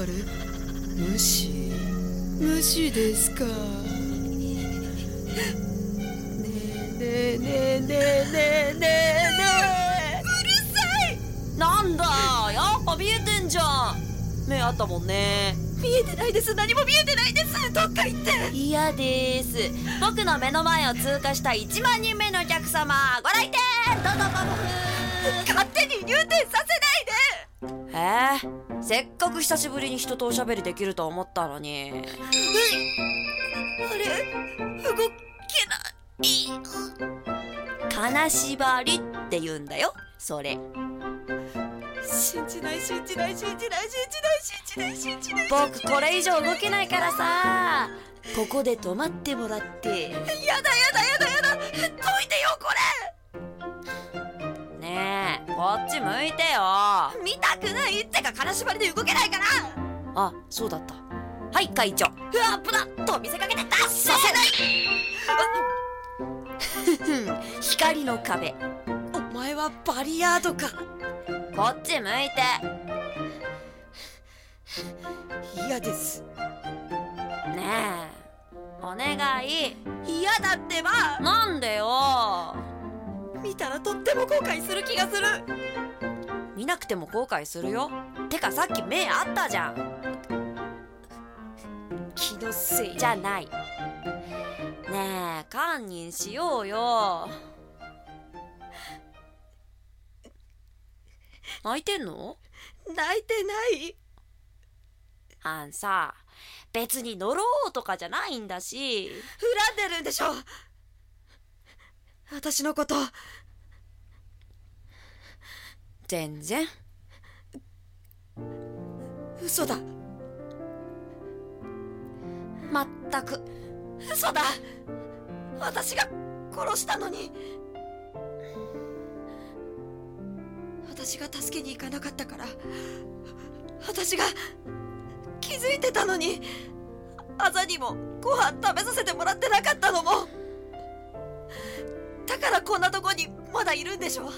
あれ無視。無視ですか？ねえねえねえねえねえねえねえ。うるさいなんだやっぱ見えてんじゃん。目あったもんね。見えてないです。何も見えてないです。どっか行って。嫌です。僕の目の前を通過した1万人目のお客様ご来店。どうぞご勝手に入店させないで。えー、せっかく久しぶりに人とおしゃべりできると思ったのに。あれ動けない。金縛りって言うんだよそれ。信じない信じない信じない信じない信じない信じない。僕これ以上動けないからさ。ここで止まってもらって。やだやだやだやだ。どいてよこねえこっち向いてよ。れ見たくないってか金縛りで動けないから。あそうだった。はい会長。うわ危なと見せかけて出させない。光の壁。お前はバリヤードか。こっち向いて。嫌です。ねえお願い。嫌だってば。なんでよ。見たらとっても後悔する気がする。見なくても後悔するよてかさっき目あったじゃん。気のせい。じゃない。ねえ堪忍しようよ。泣いてんの？泣いてない。あんさ別に乗ろうとかじゃないんだし。恨んでるんでしょ。私のこと。全然嘘だ。まったく。嘘だ。私が殺したのに。私が助けに行かなかったから。私が気づいてたのに。あざにもご飯食べさせてもらってなかったのも。だからこんなとこにまだいるんでしょ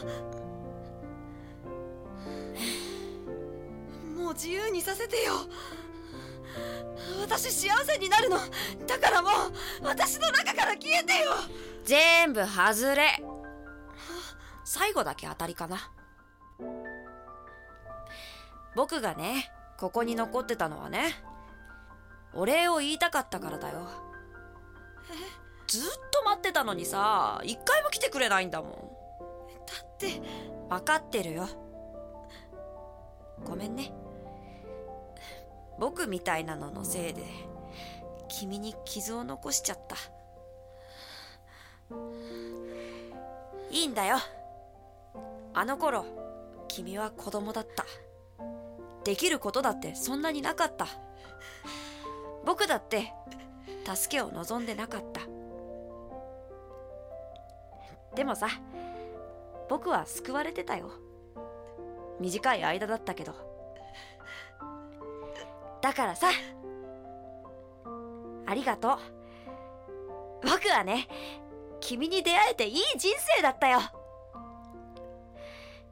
もう自由にさせてよ。私幸せになるの。だからもう私の中から消えてよ。全部外れ。最後だけ当たりかな。僕がねここに残ってたのはねお礼を言いたかったからだよ。ずっと待ってたのにさ一回も来てくれないんだもん。だって。分かってるよ。ごめんね僕みたいなののせいで君に傷を残しちゃった。いいんだよ。あの頃君は子供だった。できることだってそんなになかった。僕だって助けを望んでなかった。でもさ僕は救われてたよ。短い間だったけど。だからさ。ありがとう。僕はね君に出会えていい人生だったよ。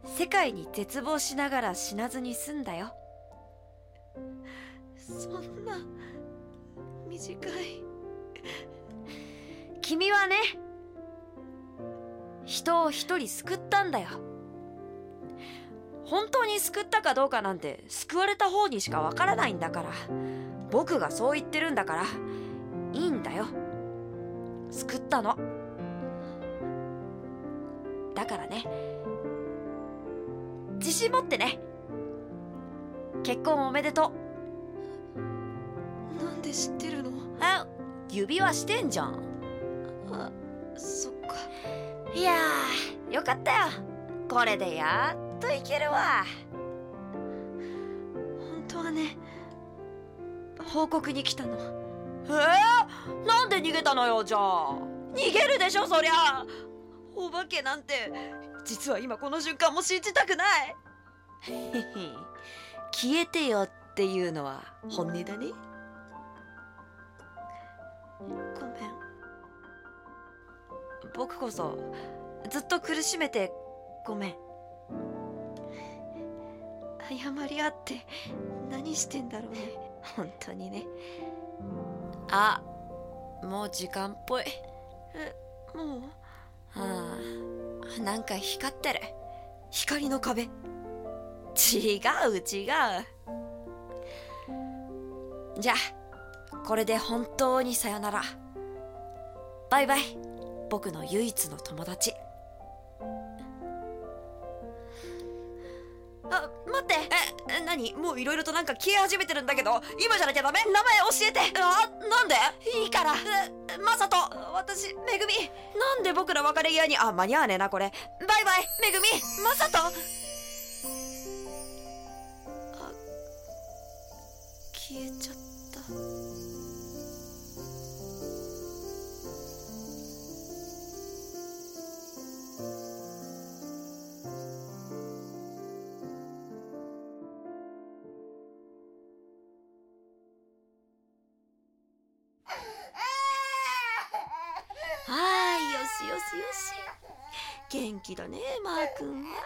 世界に絶望しながら死なずに済んだよ。そんな短い。君はね人を一人救ったんだよ。本当に救ったかどうかなんて救われた方にしかわからないんだから。僕がそう言ってるんだから。いいんだよ。救ったの。だからね。自信持ってね。結婚おめでとなんで知ってるの？うあ指輪してんじゃん。あそっか。いやーよかったよ。これでやっといけるわ。本当はね報告に来たの。えー、なんで逃げたのよじゃあ。逃げるでしょそりゃ。お化けなんて実は今この瞬間も信じたくない。消えてよっていうのは本音だね。ごめん。僕こそずっと苦しめてごめん謝り合って何してんだろうね。本当にね。あもう時間っぽい。もう？はあ。なんか光ってる。光の壁。違う違う。じゃあこれで本当にさよなら。バイバイ。僕の唯一の友達あ待って。え何？もういろいろとなんか消え始めてるんだけど今じゃなきゃダメ？名前教えて。あなんで？いいから。マサト私めぐみ。なんで僕ら別れ際にあ間に合わねえなこれ。バイバイめぐみ。マサト。消えちゃった。元気だねマー君。は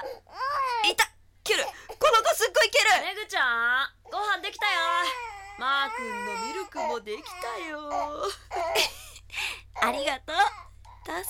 いたキュルこの子すっごいキュルめぐちゃんご飯できたよ。マー君のミルクもできたよ。ありがとう。助かる